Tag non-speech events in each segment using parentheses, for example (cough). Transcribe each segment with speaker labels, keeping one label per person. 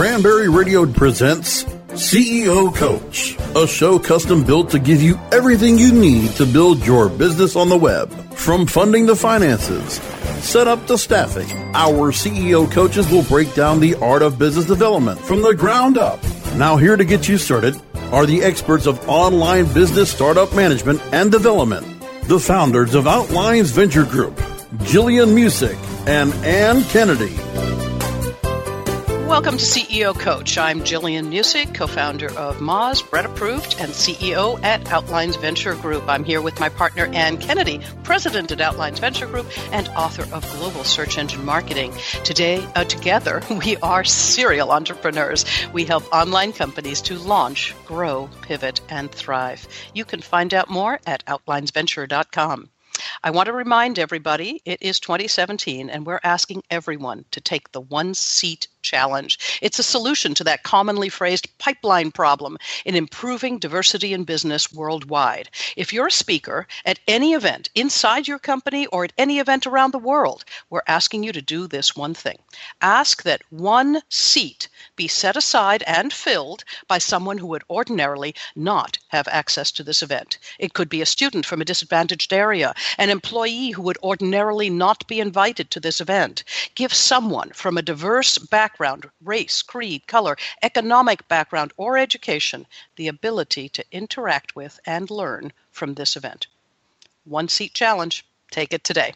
Speaker 1: Cranberry Radio presents CEO Coach, a show custom built to give you everything you need to build your business on the web. From funding to finances, set up to staffing, our CEO coaches will break down the art of business development from the ground up. Now, here to get you started are the experts of online business startup management and development, the founders of Outlines Venture Group, Jillian Muessig and Ann Kennedy.
Speaker 2: Welcome to CEO Coach. I'm Jillian Muessig, co founder of Moz, Brett Approved, and CEO at Outlines Venture Group. I'm here with my partner, Ann Kennedy, president at Outlines Venture Group and author of Global Search Engine Marketing. Today, uh, together, (laughs) we are serial entrepreneurs. We help online companies to launch, grow, pivot, and thrive. You can find out more at outlinesventure.com. I want to remind everybody it is 2017 and we're asking everyone to take the one seat challenge. It's a solution to that commonly phrased pipeline problem in improving diversity in business worldwide. If you're a speaker at any event inside your company or at any event around the world, we're asking you to do this one thing. Ask that one seat be set aside and filled by someone who would ordinarily not have access to this event. It could be a student from a disadvantaged area, an employee who would ordinarily not be invited to this event. Give someone from a diverse background, race, creed, color, economic background, or education the ability to interact with and learn from this event. One seat challenge. Take it today.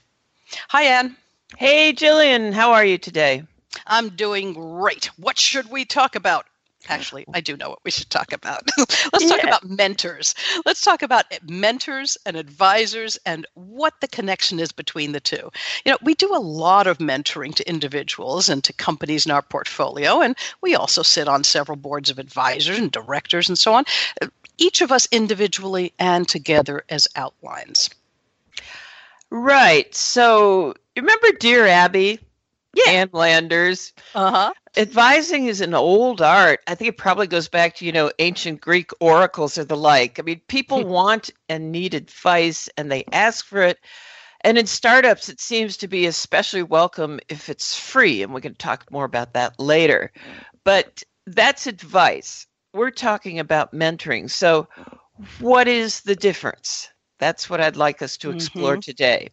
Speaker 2: Hi, Ann.
Speaker 3: Hey, Jillian. How are you today?
Speaker 2: I'm doing great. What should we talk about? Actually, I do know what we should talk about. (laughs) Let's talk about mentors. Let's talk about mentors and advisors and what the connection is between the two. You know, we do a lot of mentoring to individuals and to companies in our portfolio, and we also sit on several boards of advisors and directors and so on, each of us individually and together as outlines.
Speaker 3: Right. So, remember Dear Abby?
Speaker 2: Yeah.
Speaker 3: Ann Landers.
Speaker 2: Uh huh.
Speaker 3: Advising is an old art. I think it probably goes back to, you know, ancient Greek oracles or the like. I mean, people (laughs) want and need advice and they ask for it. And in startups, it seems to be especially welcome if it's free. And we can talk more about that later. But that's advice. We're talking about mentoring. So, what is the difference? That's what I'd like us to explore
Speaker 2: Mm-hmm.
Speaker 3: today.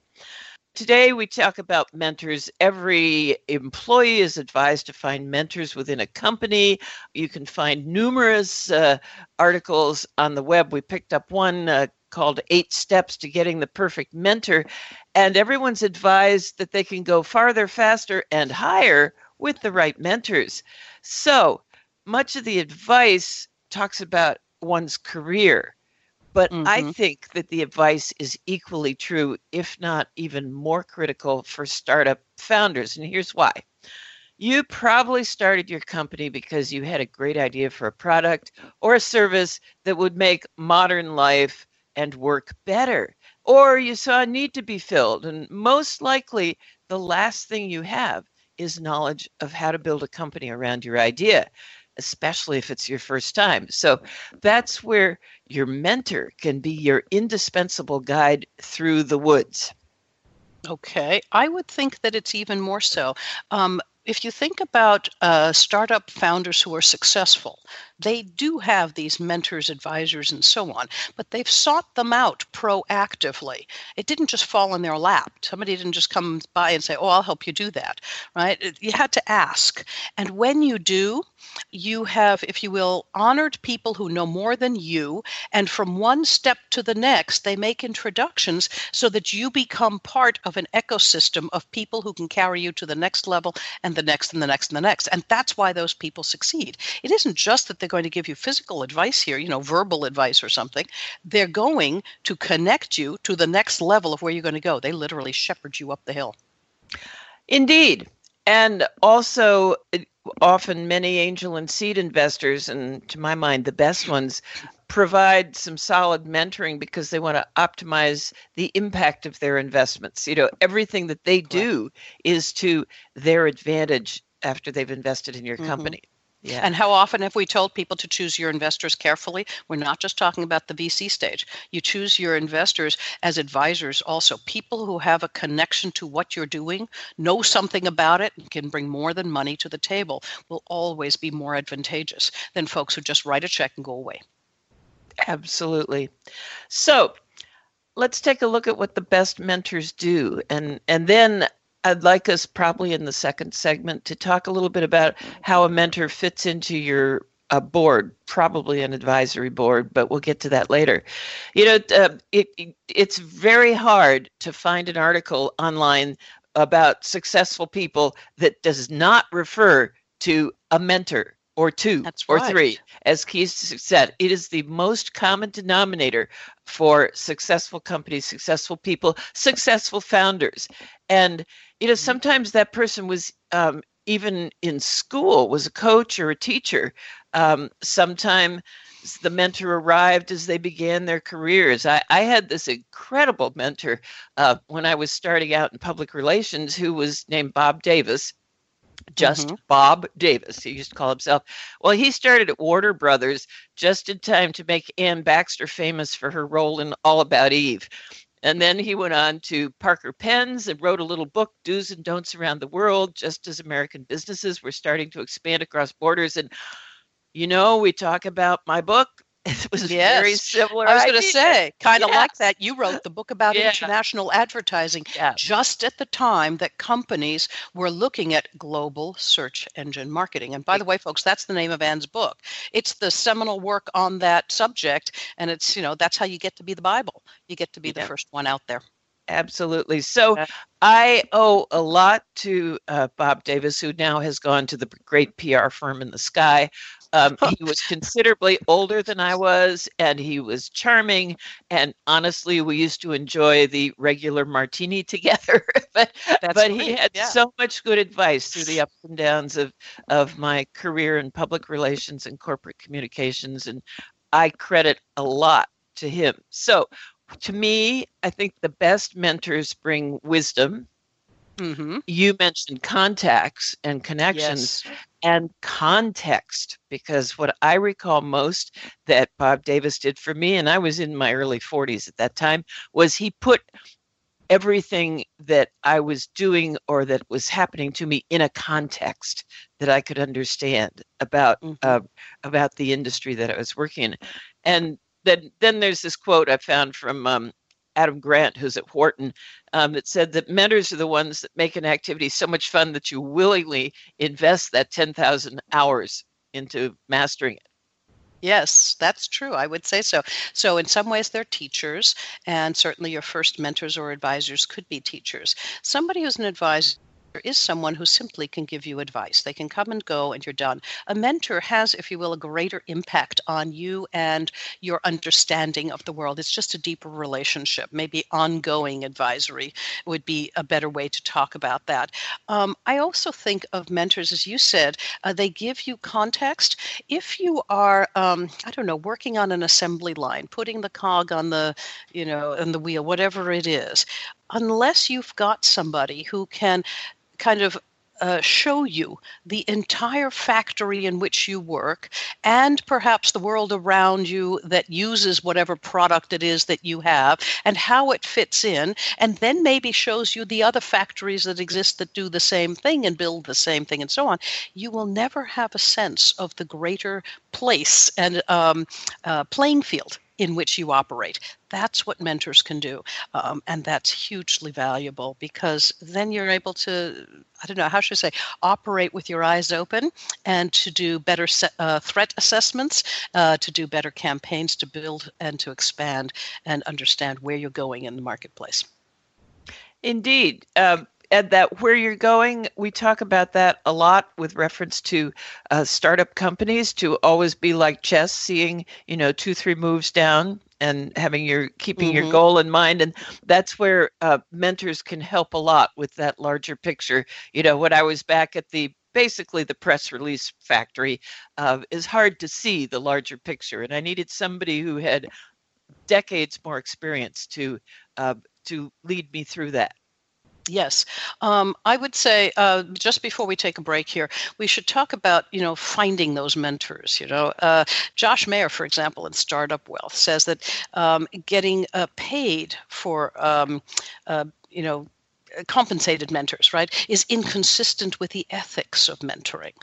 Speaker 3: Today, we talk about mentors. Every employee is advised to find mentors within a company. You can find numerous uh, articles on the web. We picked up one uh, called Eight Steps to Getting the Perfect Mentor, and everyone's advised that they can go farther, faster, and higher with the right mentors. So, much of the advice talks about one's career. But I
Speaker 2: Mhm.
Speaker 3: think that the advice is equally true, if not even more critical for startup founders. And here's why. You probably started your company because you had a great idea for a product or a service that would make modern life and work better. Or you saw a need to be filled. And most likely, the last thing you have is knowledge of how to build a company around your idea, especially if it's your first time. So that's where your mentor can be your indispensable guide through the woods.
Speaker 2: Okay, I would think that it's even more so. Um, if you think about uh, startup founders who are successful, they do have these mentors, advisors, and so on, but they've sought them out proactively. It didn't just fall in their lap. Somebody didn't just come by and say, Oh, I'll help you do that, right? You had to ask. And when you do, you have, if you will, honored people who know more than you. And from one step to the next, they make introductions so that you become part of an ecosystem of people who can carry you to the next level and the next and the next and the next. And that's why those people succeed. It isn't just that they're going to give you physical advice here, you know, verbal advice or something. They're going to connect you to the next level of where you're going to go. They literally shepherd you up the hill.
Speaker 3: Indeed. And also, often many angel and seed investors, and to my mind, the best ones, provide some solid mentoring because they want to optimize the impact of their investments. You know, everything that they do is to their advantage after they've invested in your
Speaker 2: Mhm.
Speaker 3: company.
Speaker 2: Yeah. And how often have we told people to choose your investors carefully? We're not just talking about the VC stage. You choose your investors as advisors also, people who have a connection to what you're doing, know something about it, and can bring more than money to the table will always be more advantageous than folks who just write a check and go away.
Speaker 3: Absolutely. So, let's take a look at what the best mentors do and and then I'd like us probably in the second segment to talk a little bit about how a mentor fits into your a board, probably an advisory board, but we'll get to that later. You know, uh, it, it, it's very hard to find an article online about successful people that does not refer to a mentor or two
Speaker 2: That's
Speaker 3: or
Speaker 2: right.
Speaker 3: three. As Keith said, it is the most common denominator for successful companies, successful people, successful founders. And you know, sometimes that person was um, even in school, was a coach or a teacher. Um, sometimes the mentor arrived as they began their careers. I, I had this incredible mentor uh, when I was starting out in public relations who was named Bob Davis just mm-hmm. Bob Davis. He used to call himself. Well, he started at Warner Brothers just in time to make Anne Baxter famous for her role in All About Eve. And then he went on to Parker Pens and wrote a little book, Do's and Don'ts Around the World, just as American businesses were starting to expand across borders. And, you know, we talk about my book, (laughs) it was yes. very similar.
Speaker 2: I was going to say, kind of yeah. like that. You wrote the book about yeah. international advertising
Speaker 3: yeah.
Speaker 2: just at the time that companies were looking at global search engine marketing. And by the way, folks, that's the name of Anne's book. It's the seminal work on that subject, and it's you know that's how you get to be the Bible. You get to be the first one out there.
Speaker 3: Absolutely. So I owe a lot to uh, Bob Davis, who now has gone to the great PR firm in the sky. Um, he was considerably older than I was, and he was charming. And honestly, we used to enjoy the regular martini (laughs) together. but
Speaker 2: That's
Speaker 3: but
Speaker 2: great.
Speaker 3: he had
Speaker 2: yeah.
Speaker 3: so much good advice through the ups and downs of of my career in public relations and corporate communications, and I credit a lot to him. So, to me, I think the best mentors bring wisdom.
Speaker 2: Mm-hmm.
Speaker 3: You mentioned contacts and connections.
Speaker 2: Yes
Speaker 3: and context because what I recall most that Bob Davis did for me, and I was in my early 40s at that time, was he put everything that I was doing or that was happening to me in a context that I could understand about mm-hmm. uh, about the industry that I was working in, and then then there's this quote I found from um, Adam Grant, who's at Wharton, um, that said that mentors are the ones that make an activity so much fun that you willingly invest that 10,000 hours into mastering it.
Speaker 2: Yes, that's true. I would say so. So, in some ways, they're teachers, and certainly your first mentors or advisors could be teachers. Somebody who's an advisor is someone who simply can give you advice. They can come and go and you're done. A mentor has, if you will, a greater impact on you and your understanding of the world. It's just a deeper relationship. Maybe ongoing advisory would be a better way to talk about that. Um, I also think of mentors, as you said, uh, they give you context. If you are, um, I don't know, working on an assembly line, putting the cog on the, you know, on the wheel, whatever it is, unless you've got somebody who can kind of uh, show you the entire factory in which you work and perhaps the world around you that uses whatever product it is that you have and how it fits in, and then maybe shows you the other factories that exist that do the same thing and build the same thing and so on, you will never have a sense of the greater place and um, uh, playing field in which you operate. That's what mentors can do. Um, and that's hugely valuable because then you're able to, I don't know, how should I say, operate with your eyes open and to do better se- uh, threat assessments, uh, to do better campaigns to build and to expand and understand where you're going in the marketplace.
Speaker 3: Indeed. Um, and that where you're going, we talk about that a lot with reference to uh, startup companies to always be like chess, seeing you know two three moves down and having your keeping mm-hmm. your goal in mind. And that's where uh, mentors can help a lot with that larger picture. You know when i was back at the basically the press release factory uh, is hard to see the larger picture. And i needed somebody who had decades more experience to uh, to lead me through that
Speaker 2: Yes, um, I would say uh, just before we take a break here, we should talk about you know finding those mentors. You know, uh, Josh Maher, for example, in Startup Wealth, says that um, getting uh, paid for um, uh, you know compensated mentors, right, is inconsistent with the ethics of mentoring.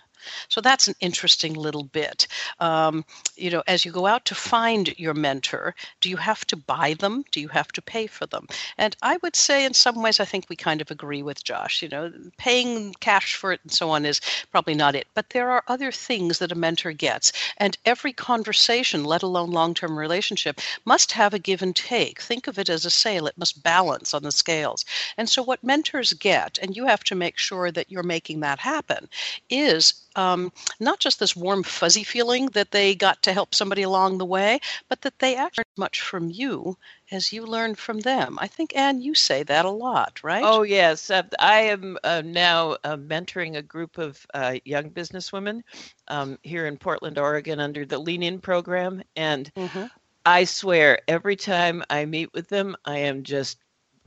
Speaker 2: So that's an interesting little bit. Um, you know, as you go out to find your mentor, do you have to buy them? Do you have to pay for them? And I would say, in some ways, I think we kind of agree with Josh. You know, paying cash for it and so on is probably not it. But there are other things that a mentor gets. And every conversation, let alone long term relationship, must have a give and take. Think of it as a sale, it must balance on the scales. And so, what mentors get, and you have to make sure that you're making that happen, is um, not just this warm, fuzzy feeling that they got to help somebody along the way, but that they actually learned much from you as you learn from them. I think, Anne, you say that a lot, right?
Speaker 3: Oh, yes. Uh, I am uh, now uh, mentoring a group of uh, young businesswomen um, here in Portland, Oregon, under the Lean In program. And mm-hmm. I swear, every time I meet with them, I am just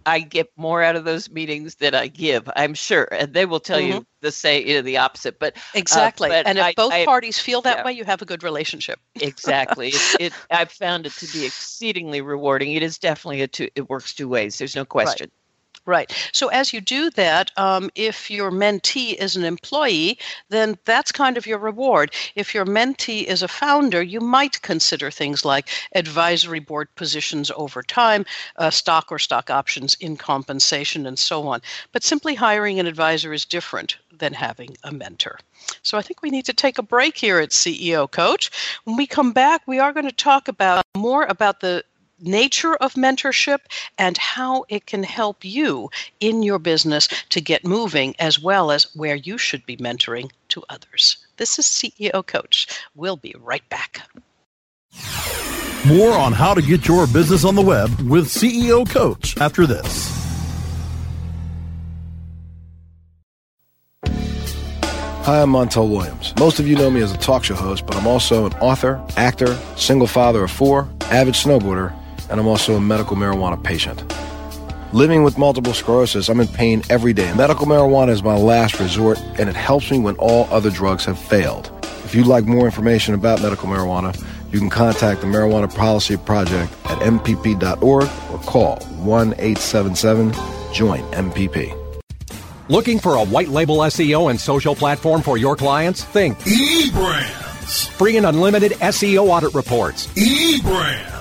Speaker 3: I get more out of those meetings than I give, I'm sure. And they will tell mm-hmm. you the say you know, the opposite. But
Speaker 2: uh, exactly. Uh, but and if I, both I, parties feel that yeah. way, you have a good relationship.
Speaker 3: exactly. It, (laughs) it, I've found it to be exceedingly rewarding. It is definitely a two. It works two ways. There's no question.
Speaker 2: Right. Right. So as you do that, um, if your mentee is an employee, then that's kind of your reward. If your mentee is a founder, you might consider things like advisory board positions over time, uh, stock or stock options in compensation, and so on. But simply hiring an advisor is different than having a mentor. So I think we need to take a break here at CEO Coach. When we come back, we are going to talk about more about the nature of mentorship and how it can help you in your business to get moving, as well as where you should be mentoring to others. This is CEO Coach. We'll be right back.
Speaker 1: More on how to get your business on the web with CEO Coach after this.
Speaker 4: Hi, I'm Montel Williams. Most of you know me as a talk show host, but I'm also an author, actor, single father of four, avid snowboarder, and I'm also a medical marijuana patient. Living with multiple sclerosis, I'm in pain every day. Medical marijuana is my last resort, and it helps me when all other drugs have failed. If you'd like more information about medical marijuana, you can contact the Marijuana Policy Project at MPP.org or call 1 877 JOIN MPP.
Speaker 5: Looking for a white label SEO and social platform for your clients? Think
Speaker 6: eBrands.
Speaker 5: Free and unlimited SEO audit reports.
Speaker 6: eBrands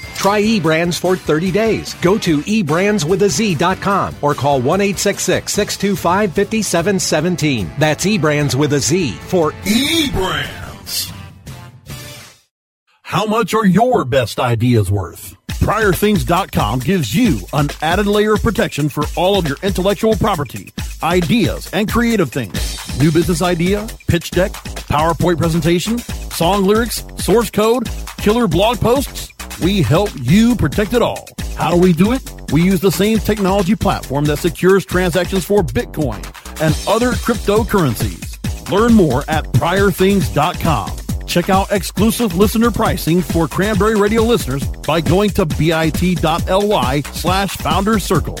Speaker 5: Try eBrands for 30 days. Go to eBrandsWithAZ.com or call 1 625 5717. That's eBrands with a Z for
Speaker 6: eBrands.
Speaker 1: How much are your best ideas worth? PriorThings.com gives you an added layer of protection for all of your intellectual property, ideas, and creative things. New business idea, pitch deck, PowerPoint presentation, song lyrics, source code, killer blog posts we help you protect it all. How do we do it? We use the same technology platform that secures transactions for Bitcoin and other cryptocurrencies. Learn more at priorthings.com. Check out exclusive listener pricing for Cranberry Radio listeners by going to bit.ly slash founders circle.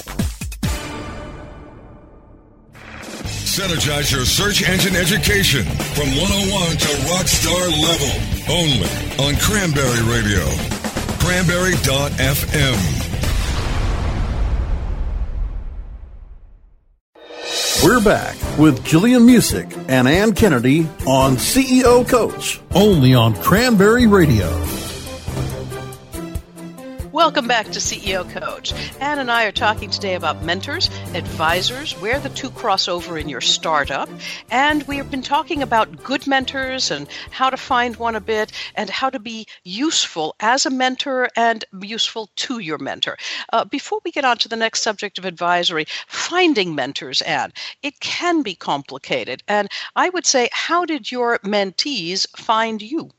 Speaker 6: Synergize your search engine education from 101 to rockstar level only on Cranberry Radio cranberry.fm.
Speaker 1: We're back with Jillian Muessig and Ann Kennedy on CEO Coach, only on Cranberry Radio.
Speaker 2: Welcome back to CEO Coach. Ann and I are talking today about mentors, advisors, where the two cross over in your startup. And we have been talking about good mentors and how to find one a bit and how to be useful as a mentor and useful to your mentor. Uh, before we get on to the next subject of advisory, finding mentors, Ann, it can be complicated. And I would say, how did your mentees find you?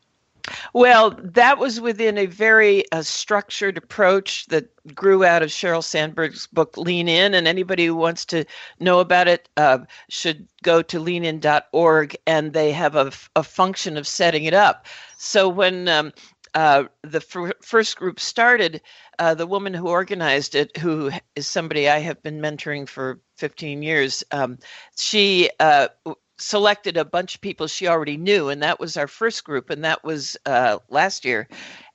Speaker 3: Well, that was within a very uh, structured approach that grew out of Sheryl Sandberg's book Lean In. And anybody who wants to know about it uh, should go to leanin.org and they have a, a function of setting it up. So when um, uh, the f- first group started, uh, the woman who organized it, who is somebody I have been mentoring for 15 years, um, she uh, selected a bunch of people she already knew, and that was our first group, and that was uh, last year.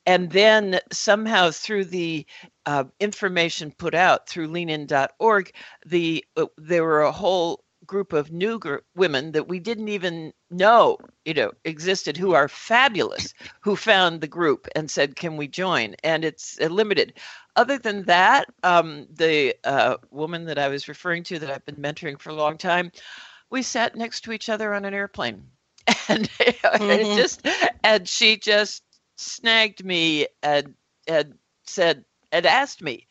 Speaker 3: And then somehow through the uh, information put out through leanin.org, the uh, there were a whole group of new gr- women that we didn't even know you know existed who are fabulous who found the group and said can we join and it's uh, limited other than that um, the uh, woman that i was referring to that i've been mentoring for a long time we sat next to each other on an airplane (laughs) and, mm-hmm. just and she just snagged me and and said and asked me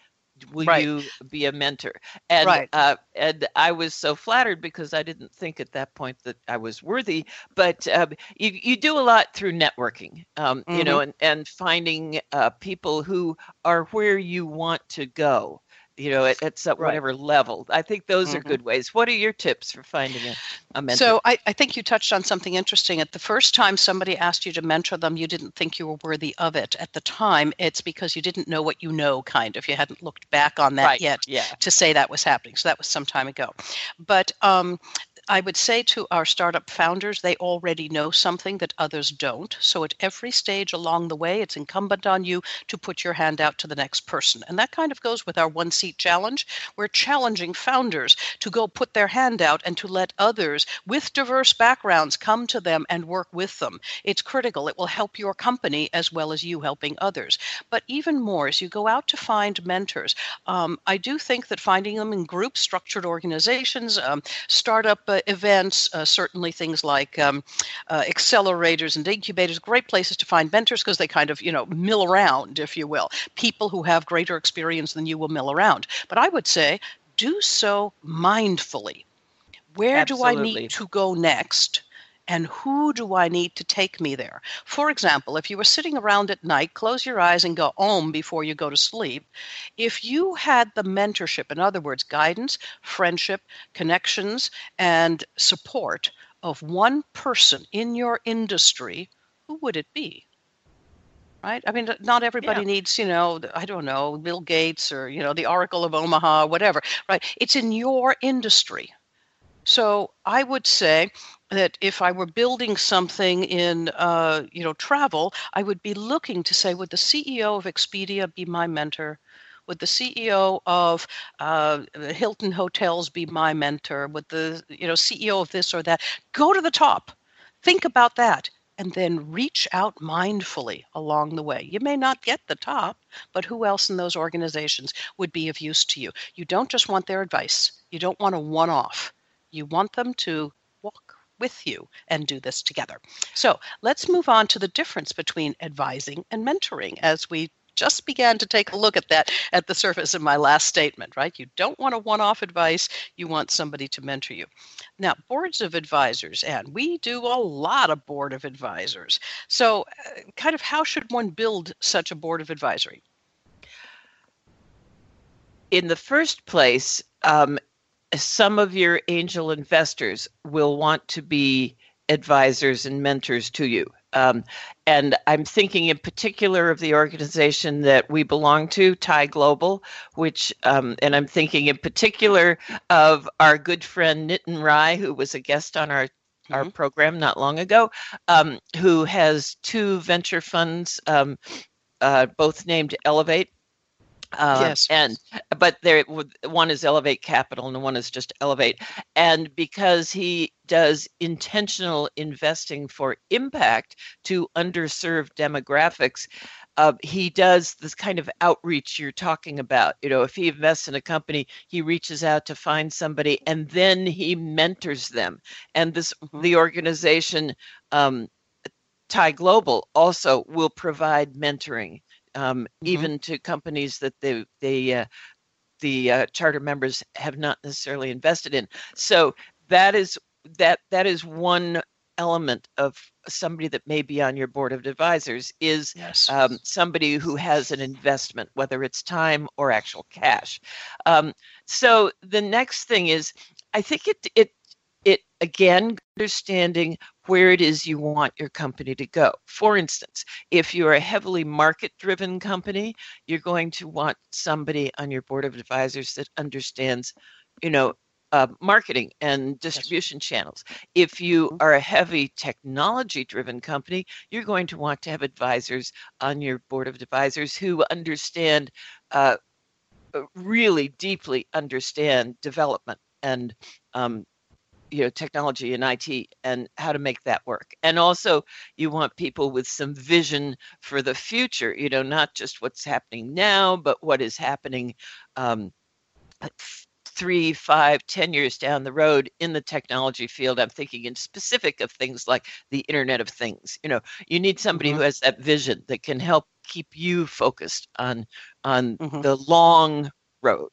Speaker 3: will right. you be a mentor and right. uh, and i was so flattered because i didn't think at that point that i was worthy but um, you, you do a lot through networking um, mm-hmm. you know mm-hmm. and, and finding uh, people who are where you want to go you know, at, at some, right. whatever level. I think those mm-hmm. are good ways. What are your tips for finding a, a mentor?
Speaker 2: So I, I think you touched on something interesting. At the first time somebody asked you to mentor them, you didn't think you were worthy of it. At the time, it's because you didn't know what you know, kind of. You hadn't looked back on that
Speaker 3: right.
Speaker 2: yet
Speaker 3: yeah.
Speaker 2: to say that was happening. So that was some time ago. But um, I would say to our startup founders, they already know something that others don't. So at every stage along the way, it's incumbent on you to put your hand out to the next person. And that kind of goes with our one seat challenge. We're challenging founders to go put their hand out and to let others with diverse backgrounds come to them and work with them. It's critical. It will help your company as well as you helping others. But even more, as you go out to find mentors, um, I do think that finding them in groups, structured organizations, um, startup uh, events, uh, certainly things like um, uh, accelerators and incubators, great places to find mentors because they kind of, you know, mill around, if you will. People who have greater experience than you will mill around. But I would say do so mindfully. Where Absolutely. do I need to go next? And who do I need to take me there? For example, if you were sitting around at night, close your eyes and go om before you go to sleep. If you had the mentorship, in other words, guidance, friendship, connections, and support of one person in your industry, who would it be? right? I mean, not everybody yeah. needs, you know, I don't know, Bill Gates or, you know, the Oracle of Omaha, whatever, right? It's in your industry. So I would say that if I were building something in, uh, you know, travel, I would be looking to say, would the CEO of Expedia be my mentor? Would the CEO of uh, Hilton Hotels be my mentor? Would the you know CEO of this or that go to the top? Think about that and then reach out mindfully along the way. You may not get the top, but who else in those organizations would be of use to you? You don't just want their advice. You don't want a one off. You want them to walk with you and do this together. So let's move on to the difference between advising and mentoring as we just began to take a look at that at the surface in my last statement, right? You don't want a one off advice, you want somebody to mentor you. Now, boards of advisors, and we do a lot of board of advisors. So, uh, kind of how should one build such a board of advisory?
Speaker 3: In the first place, um, some of your angel investors will want to be advisors and mentors to you. Um, and I'm thinking in particular of the organization that we belong to, TIE Global, which, um, and I'm thinking in particular of our good friend Nitin Rai, who was a guest on our our mm-hmm. program not long ago, um, who has two venture funds, um, uh, both named Elevate,
Speaker 2: uh, yes.
Speaker 3: And but there, one is Elevate Capital and one is just Elevate. And because he does intentional investing for impact to underserved demographics, uh, he does this kind of outreach you're talking about. You know, if he invests in a company, he reaches out to find somebody and then he mentors them. And this, mm-hmm. the organization, um, TIE Global, also will provide mentoring um, mm-hmm. even to companies that they they uh, the uh, charter members have not necessarily invested in. So that is that that is one element of somebody that may be on your board of advisors is
Speaker 2: Yes.
Speaker 3: um, somebody who has an investment, whether it's time or actual cash. Um, so the next thing is, I think it it it again understanding where it is you want your company to go. For instance, if you're a heavily market driven company, you're going to want somebody on your board of advisors that understands, you know, uh, marketing and distribution channels. If you are a heavy technology driven company, you're going to want to have advisors on your board of advisors who understand, uh, uh, really deeply understand development and um, you know technology and IT and how to make that work. And also you want people with some vision for the future, you know, not just what's happening now, but what is happening um, three, five, ten years down the road in the technology field. I'm thinking in specific of things like the Internet of Things. You know, you need somebody
Speaker 2: Mhm.
Speaker 3: who has that vision that can help keep you focused on on
Speaker 2: Mhm.
Speaker 3: the long road.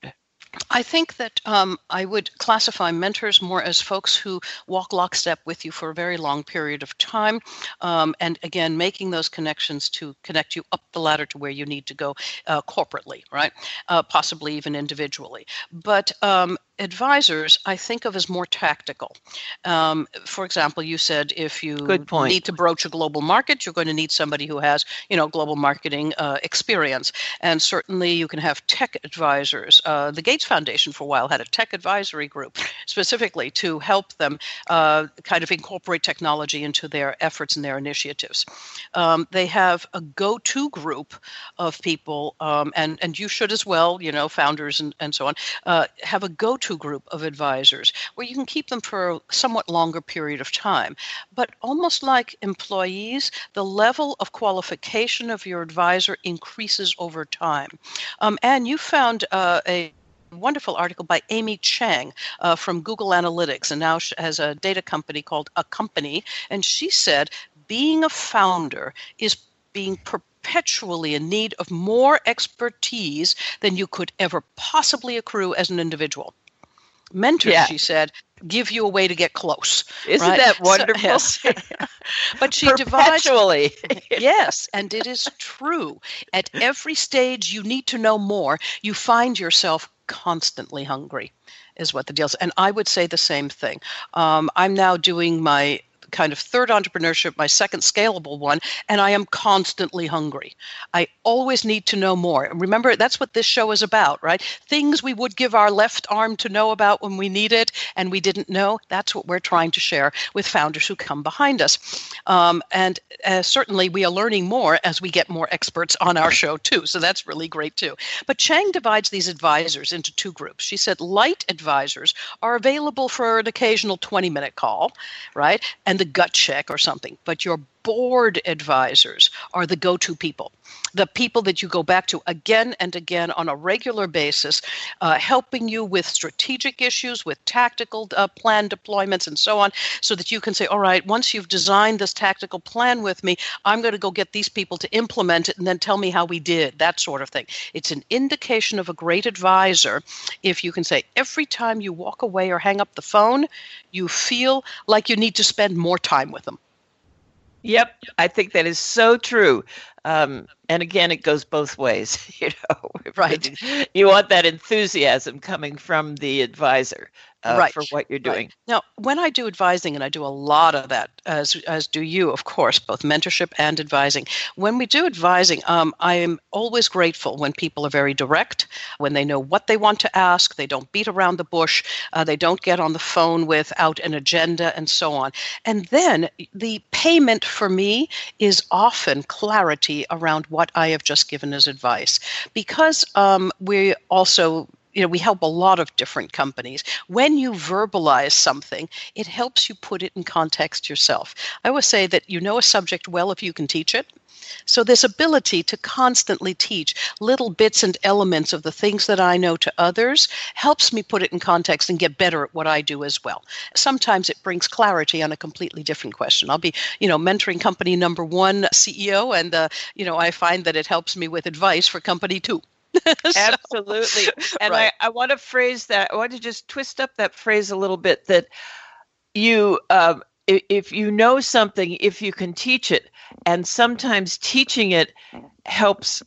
Speaker 2: I think that um, I would classify mentors more as folks who walk lockstep with you for a very long period of time. Um, and again, making those connections to connect you up the ladder to where you need to go uh, corporately, right? Uh, possibly even individually. But um, advisors, I think of as more tactical. Um, for example, you said if you need to broach a global market, you're going to need somebody who has, you know, global marketing uh, experience. And certainly you can have tech advisors. Uh, the Gates Foundation for a while had a tech advisory group (laughs) specifically to help them uh, kind of incorporate technology into their efforts and their initiatives. Um, they have a go-to group of people, um, and and you should as well. You know, founders and and so on uh, have a go-to group of advisors where you can keep them for a somewhat longer period of time. But almost like employees, the level of qualification of your advisor increases over time. Um, and you found uh, a wonderful article by Amy Chang uh, from Google Analytics, and now she has a data company called Accompany. And she said, being a founder is being perpetually in need of more expertise than you could ever possibly accrue as an individual. Mentors,
Speaker 3: Yeah.
Speaker 2: she said, give you a way to get close.
Speaker 3: Isn't
Speaker 2: right?
Speaker 3: that (laughs)
Speaker 2: So-
Speaker 3: wonderful?
Speaker 2: yes. (laughs) but she divides
Speaker 3: Perpetually. (laughs)
Speaker 2: yes, and it is true. At every stage you need to know more, you find yourself constantly hungry, is what the deal is. And I would say the same thing. Um, I'm now doing my kind of third entrepreneurship, my second scalable one, and I am constantly hungry. I always need to know more. Remember, that's what this show is about, right? Things we would give our left arm to know about when we need it and we didn't know. That's what we're trying to share with founders who come behind us. Um, and uh, certainly we are learning more as we get more experts on our show, too. So that's really great, too. But Chang divides these advisors into two groups. She said light advisors are available for an occasional 20 minute call, right? And the gut check or something. But your board advisors are the go to people, the people that you go back to again and again on a regular basis, uh, helping you with strategic issues, with tactical uh, plan deployments, and so on, so that you can say, all right, once you've designed this tactical plan with me, I'm going to go get these people to implement it and then tell me how we did, that sort of thing. It's an indication of a great advisor if you can say, every time you walk away or hang up the phone, you feel like you need to spend more time with them.
Speaker 3: Yep, I think that is so true. Um, and again, it goes both ways. (laughs) You know,
Speaker 2: Right.
Speaker 3: You want that enthusiasm coming from the advisor uh,
Speaker 2: Right,
Speaker 3: for what you're
Speaker 2: Right.
Speaker 3: doing.
Speaker 2: Now, when I do advising, and I do a lot of that, as as do you, of course, both mentorship and advising. When we do advising, um, I am always grateful when people are very direct, when they know what they want to ask, they don't beat around the bush, uh, they don't get on the phone without an agenda, and so on. And then the payment for me is often clarity around what I have just given as advice, because um, we also you know we help a lot of different companies. When you verbalize something it helps you put it in context yourself. I always say that you know a subject well if you can teach it. So this ability to constantly teach little bits and elements of the things that i know to others helps me put it in context and get better at what i do as well. Sometimes it brings clarity on a completely different question. I'll be you know mentoring company number one ceo and uh, you know i find that it helps me with advice for company two (laughs)
Speaker 3: Absolutely. And
Speaker 2: Right.
Speaker 3: I, I want to phrase that, I want to just twist up that phrase a little bit that you, um, if you know something, if you can teach it, and sometimes teaching it helps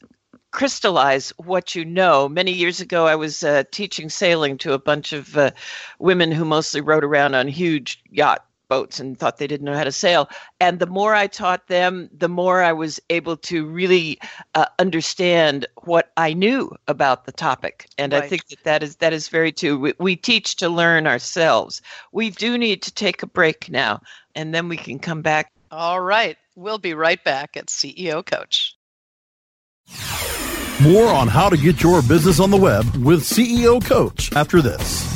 Speaker 3: crystallize what you know. Many years ago, I was uh, teaching sailing to a bunch of uh, women who mostly rode around on huge yacht boats and thought they didn't know how to sail. And the more I taught them, the more I was able to really uh, understand what I knew about the topic. And right. I think that that is that is very true. We, we teach to learn ourselves. We do need to take a break now, and then we can come back.
Speaker 2: All right, we'll be right back at CEO Coach.
Speaker 1: More on how to get your business on the web with CEO Coach after this.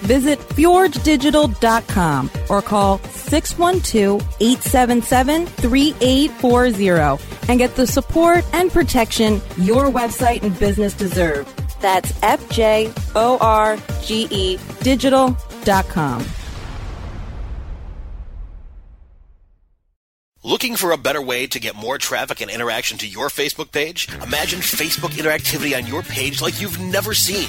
Speaker 7: Visit fjorgedigital.com or call 612-877-3840 and get the support and protection your website and business deserve. That's F-J-O-R-G-E digital.com.
Speaker 8: Looking for a better way to get more traffic and interaction to your Facebook page? Imagine Facebook interactivity on your page like you've never seen.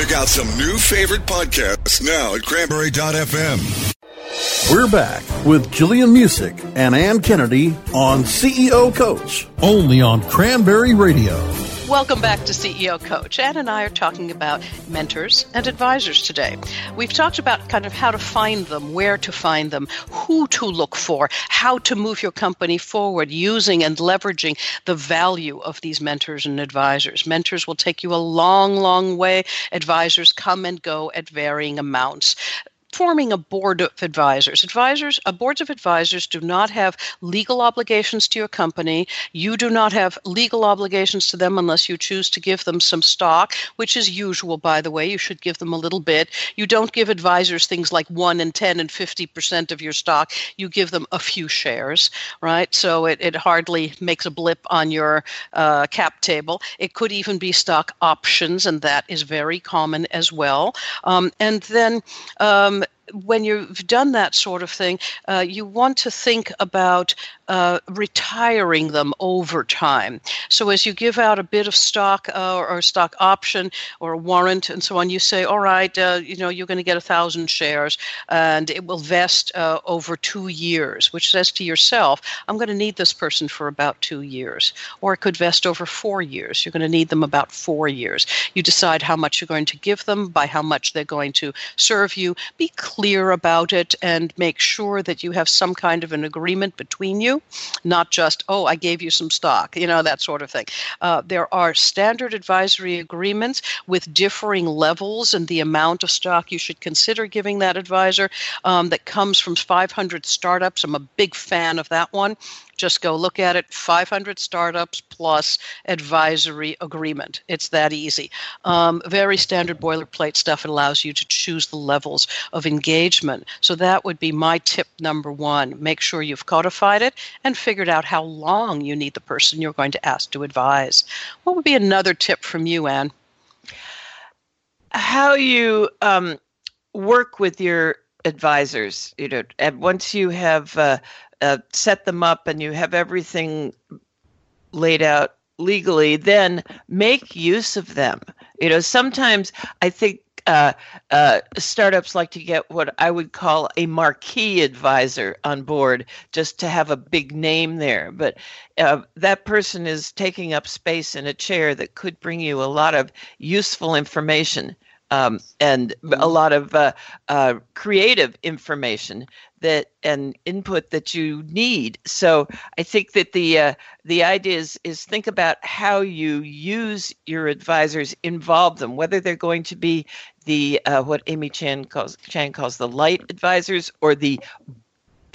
Speaker 6: Pick out some new favorite podcasts now at cranberry.fm.
Speaker 1: We're back with Jillian Muessig and Ann Kennedy on CEO Coach, only on Cranberry Radio.
Speaker 2: Welcome back to CEO Coach. Ann and I are talking about mentors and advisors today. We've talked about kind of how to find them, where to find them, who to look for, how to move your company forward using and leveraging the value of these mentors and advisors. Mentors will take you a long, long way. Advisors come and go at varying amounts forming a board of advisors. Advisors, uh, boards of advisors do not have legal obligations to your company. You do not have legal obligations to them unless you choose to give them some stock, which is usual, by the way. You should give them a little bit. You don't give advisors things like 1 and 10 and 50% of your stock. You give them a few shares, right? So it, it hardly makes a blip on your uh, cap table. It could even be stock options, and that is very common as well. Um, and then um, when you've done that sort of thing, uh, you want to think about uh, retiring them over time. So as you give out a bit of stock uh, or, or, stock option or a warrant and so on, you say, all right, uh, you know, you're going to get a thousand shares and it will vest uh, over two years, which says to yourself, I'm going to need this person for about two years. Or it could vest over four years. You're going to need them about four years. You decide how much you're going to give them, by how much they're going to serve you. Be clear about it and make sure that you have some kind of an agreement between you not just, oh, I gave you some stock, you know, that sort of thing. Uh, there are standard advisory agreements with differing levels and the amount of stock you should consider giving that advisor um, that comes from 500 startups. I'm a big fan of that one. Just go look at it 500 startups plus advisory agreement. It's that easy. Um, very standard boilerplate stuff. It allows you to choose the levels of engagement. So that would be my tip number one. Make sure you've codified it and figured out how long you need the person you're going to ask to advise. What would be another tip from you, Anne?
Speaker 3: How you um, work with your advisors. You know, and once you have uh, uh, set them up and you have everything laid out legally, then make use of them. You know, sometimes I think uh, uh, startups like to get what I would call a marquee advisor on board just to have a big name there. But uh, that person is taking up space in a chair that could bring you a lot of useful information um, and a mm-hmm. lot of uh, uh, creative information that and input that you need. So I think that the uh, the idea is is think about how you use your advisors, involve them, whether they're going to be the uh, what Amy Chang calls Chang calls the light advisors or the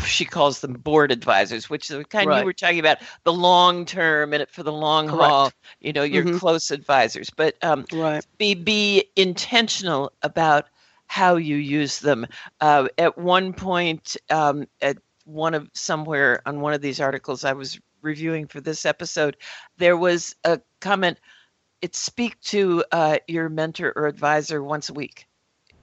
Speaker 3: she calls them board advisors, which is the kind right. you were talking about, the long term and for the long Correct. haul, you know, your mm-hmm. close advisors. But um, right. be be intentional about how you use them. Uh, at one point, um, at one of somewhere on one of these articles I was reviewing for this episode, there was a comment. It speak to uh, your mentor or advisor once a week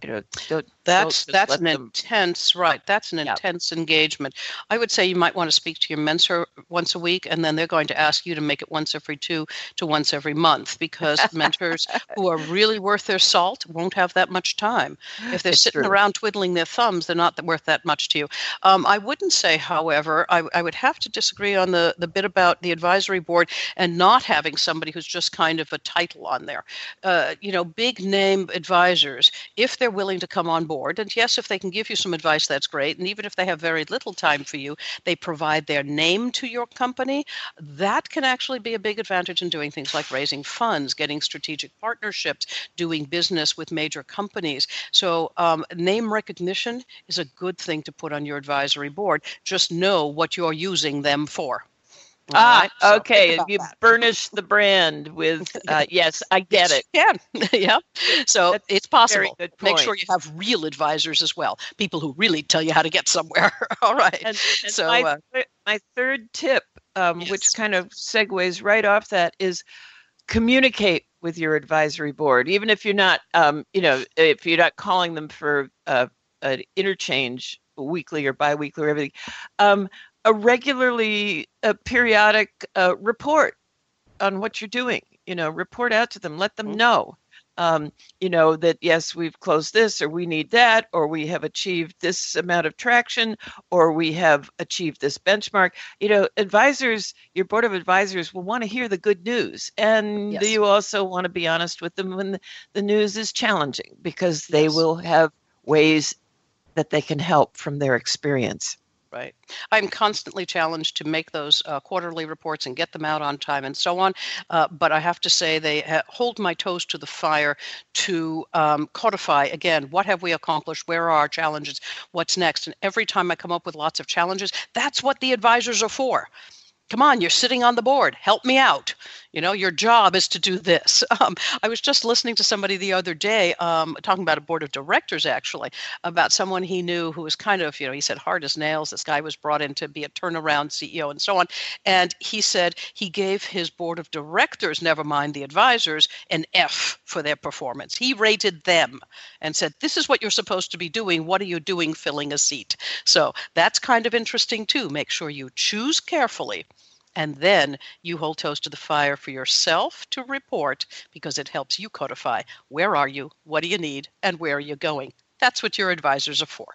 Speaker 3: you know don't,
Speaker 2: that's that's an them... intense right that's an intense engagement i would say you might want to speak to your mentor once a week and then they're going to ask you to make it once every two to once every month because mentors (laughs) who are really worth their salt won't have that much time if they're it's sitting true. around twiddling their thumbs they're not worth that much to you um, i wouldn't say however I, I would have to disagree on the, the bit about the advisory board and not having somebody who's just kind of a title on there uh, you know big name advisors if they're willing to come on board. And yes, if they can give you some advice, that's great. And even if they have very little time for you, they provide their name to your company. That can actually be a big advantage in doing things like raising funds, getting strategic partnerships, doing business with major companies. So, um, name recognition is a good thing to put on your advisory board. Just know what you're using them for.
Speaker 3: Ah, right? so okay. You that. burnish the brand with (laughs) uh, yes, I get it.
Speaker 2: Yeah, (laughs) yeah. So That's it's possible. Make sure you have real advisors as well, people who really tell you how to get somewhere. (laughs) All right. And, and so
Speaker 3: my, uh, my third tip, um, yes. which kind of segues right off that, is communicate with your advisory board, even if you're not, um, you know, if you're not calling them for uh, an interchange weekly or biweekly or everything. Um, a regularly a periodic uh, report on what you're doing you know report out to them let them mm-hmm. know um, you know that yes we've closed this or we need that or we have achieved this amount of traction or we have achieved this benchmark you know advisors your board of advisors will want to hear the good news and yes. you also want to be honest with them when the, the news is challenging because they yes. will have ways that they can help from their experience
Speaker 2: right? I'm constantly challenged to make those uh, quarterly reports and get them out on time and so on. Uh, but I have to say, they ha- hold my toes to the fire to um, codify again what have we accomplished, where are our challenges, what's next. And every time I come up with lots of challenges, that's what the advisors are for come on, you're sitting on the board, help me out. You know, your job is to do this. (laughs) Um, I was just listening to somebody the other day um, talking about a board of directors, actually, about someone he knew who was kind of, you know, he said hard as nails. This guy was brought in to be a turnaround CEO and so on. And he said he gave his board of directors, never mind the advisors, an F for their performance. He rated them and said, This is what you're supposed to be doing. What are you doing filling a seat? So that's kind of interesting, too. Make sure you choose carefully and then you hold toes to the fire for yourself to report because it helps you codify where are you, what do you need, and where are you going. That's what your advisors are for.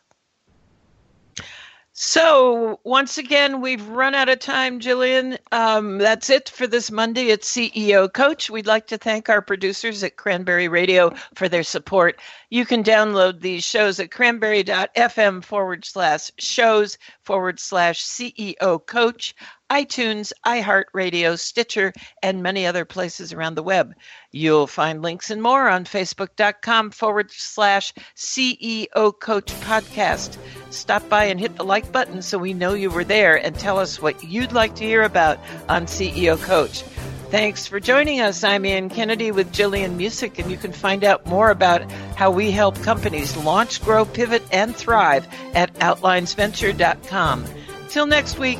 Speaker 3: So, once again, we've run out of time, Jillian. Um, that's it for this Monday at CEO Coach. We'd like to thank our producers at Cranberry Radio for their support. You can download these shows at cranberry.fm forward slash shows forward slash CEO Coach iTunes, iHeartRadio, Stitcher, and many other places around the web. You'll find links and more on facebook.com forward slash CEO Coach Podcast. Stop by and hit the like button so we know you were there and tell us what you'd like to hear about on CEO Coach. Thanks for joining us. I'm Ann Kennedy with Jillian Muessig, and you can find out more about how we help companies launch, grow, pivot, and thrive at outlinesventure.com. Till next week.